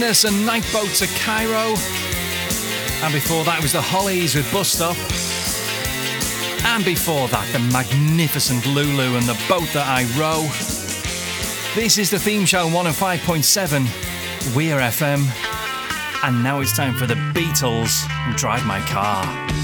Madness and Night Boat to Cairo. And before that was the Hollies with Bus Stop. And before that, the magnificent Lulu and the boat that I row. This is the theme show 105.7, Weir FM. And now it's time for the Beatles and Drive My Car.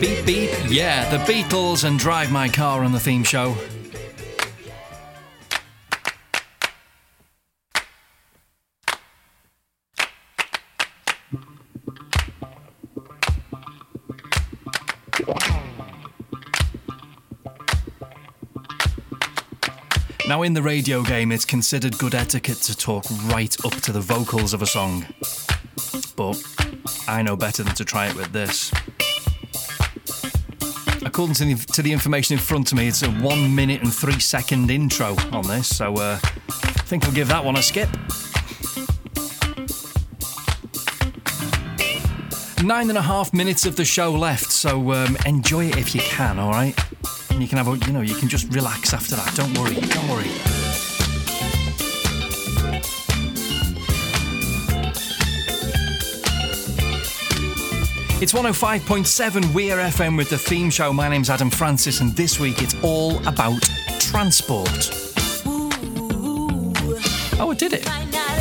Beep, beep. Yeah, the Beatles and Drive My Car on the theme show. Now, in the radio game, it's considered good etiquette to talk right up to the vocals of a song. But I know better than to try it with this. According to the, to the information in front of me, it's a one minute and three second intro on this, so uh, I think I'll give that one a skip. Nine and a half minutes of the show left, so um, enjoy it if you can, all right? And you can have a, you know, you can just relax after that. Don't worry, don't worry. It's 105.7 Weir FM with the theme show. My name's Adam Francis, and this week it's all about transport. Oh, I did it.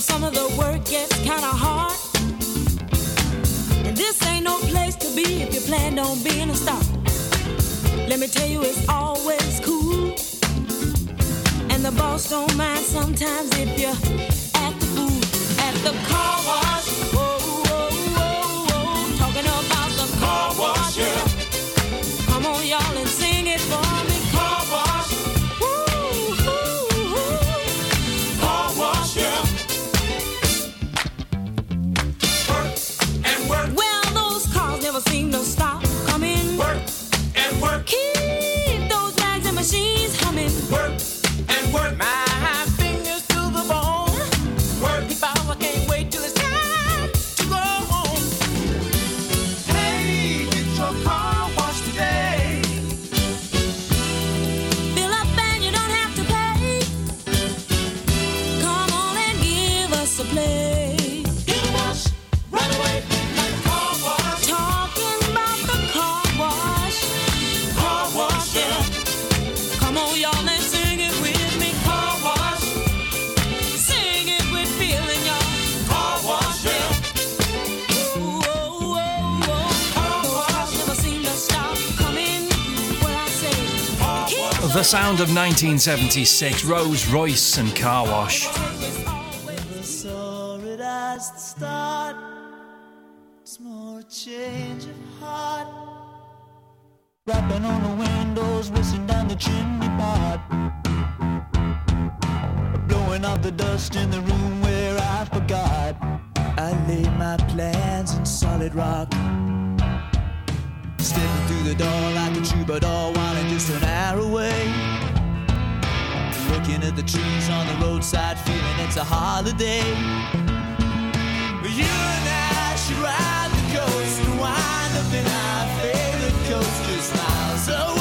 Some of the work gets kinda hard. And this ain't no place to be if you plan on being a star. Let me tell you, it's always cool. And the boss don't mind sometimes if you act the fool at the car wash. Whoa. Talking about the car wash, yeah. Come on, y'all, and sing The sound of 1976, Rose Royce and Car Wash. Rapping on the windows, whistling down the chimney pot. Blowing off the dust in the room where I forgot. I laid my plans in solid rock. Stepping through the door like a troubadour, wanting just an hour away. Looking at the trees on the roadside, feeling it's a holiday. You and I should ride the coast and wind up in our favorite coast just miles away.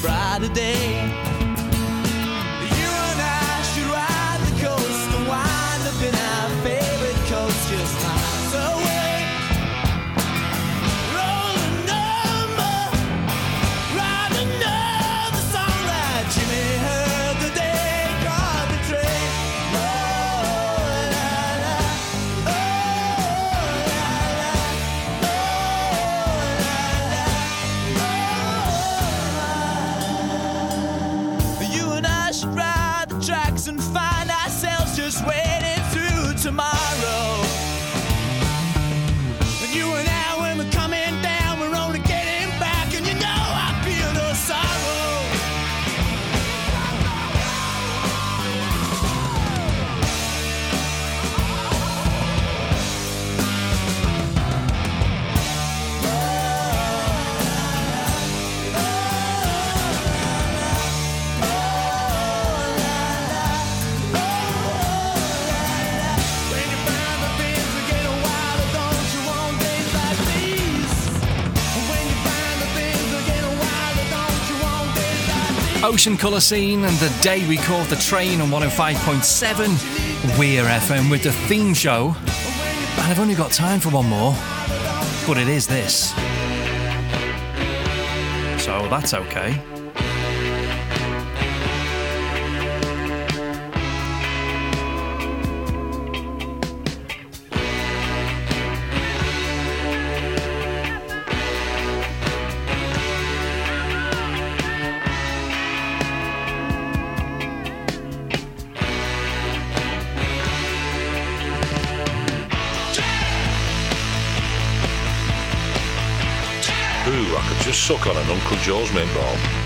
Brighter day. Ocean Colour Scene and the day we caught the train on 105.7 Weir FM with the theme show. And I've only got time for one more, but it is this. So that's okay. Ooh, I could just suck on an Uncle Joe's mint ball.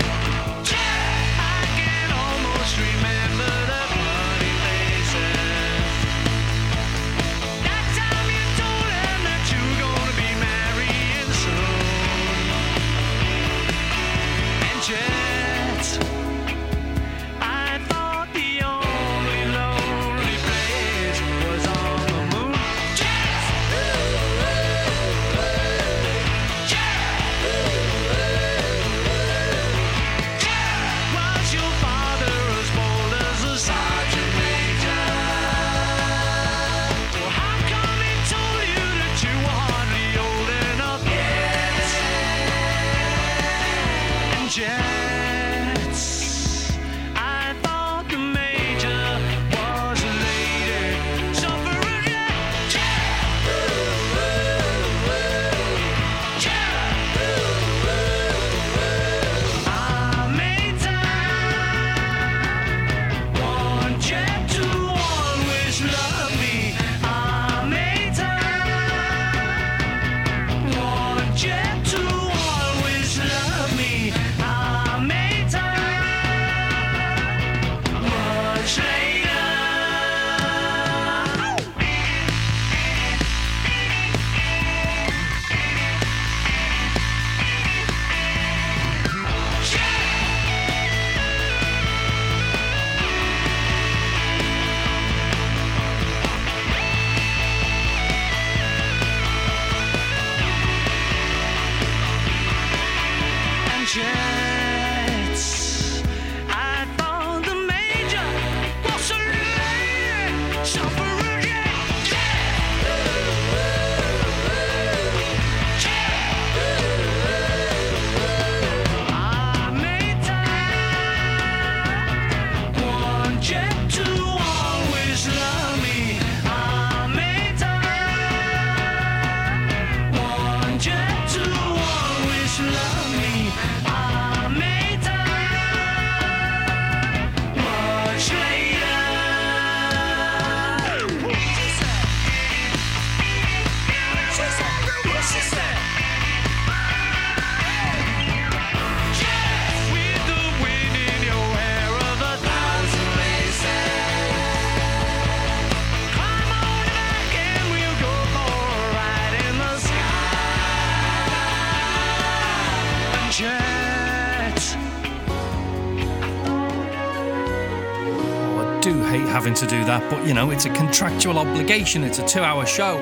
That, but you know, it's a contractual obligation. It's a two hour show.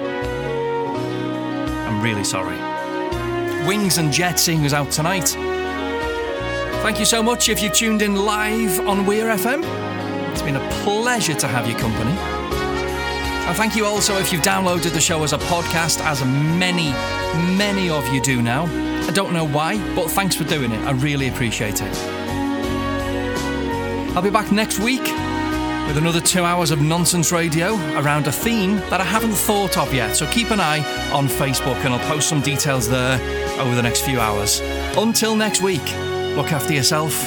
I'm really sorry. Wings and Jet Singers out tonight. Thank you so much if you've tuned in live on Weir FM. It's been a pleasure to have your company. And thank you also if you've downloaded the show as a podcast, as many, many of you do now. I don't know why, but thanks for doing it. I really appreciate it. I'll be back next week with another two hours of nonsense radio around a theme that I haven't thought of yet. So keep an eye on Facebook and I'll post some details there over the next few hours. Until next week, look after yourself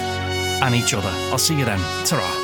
and each other. I'll see you then. ta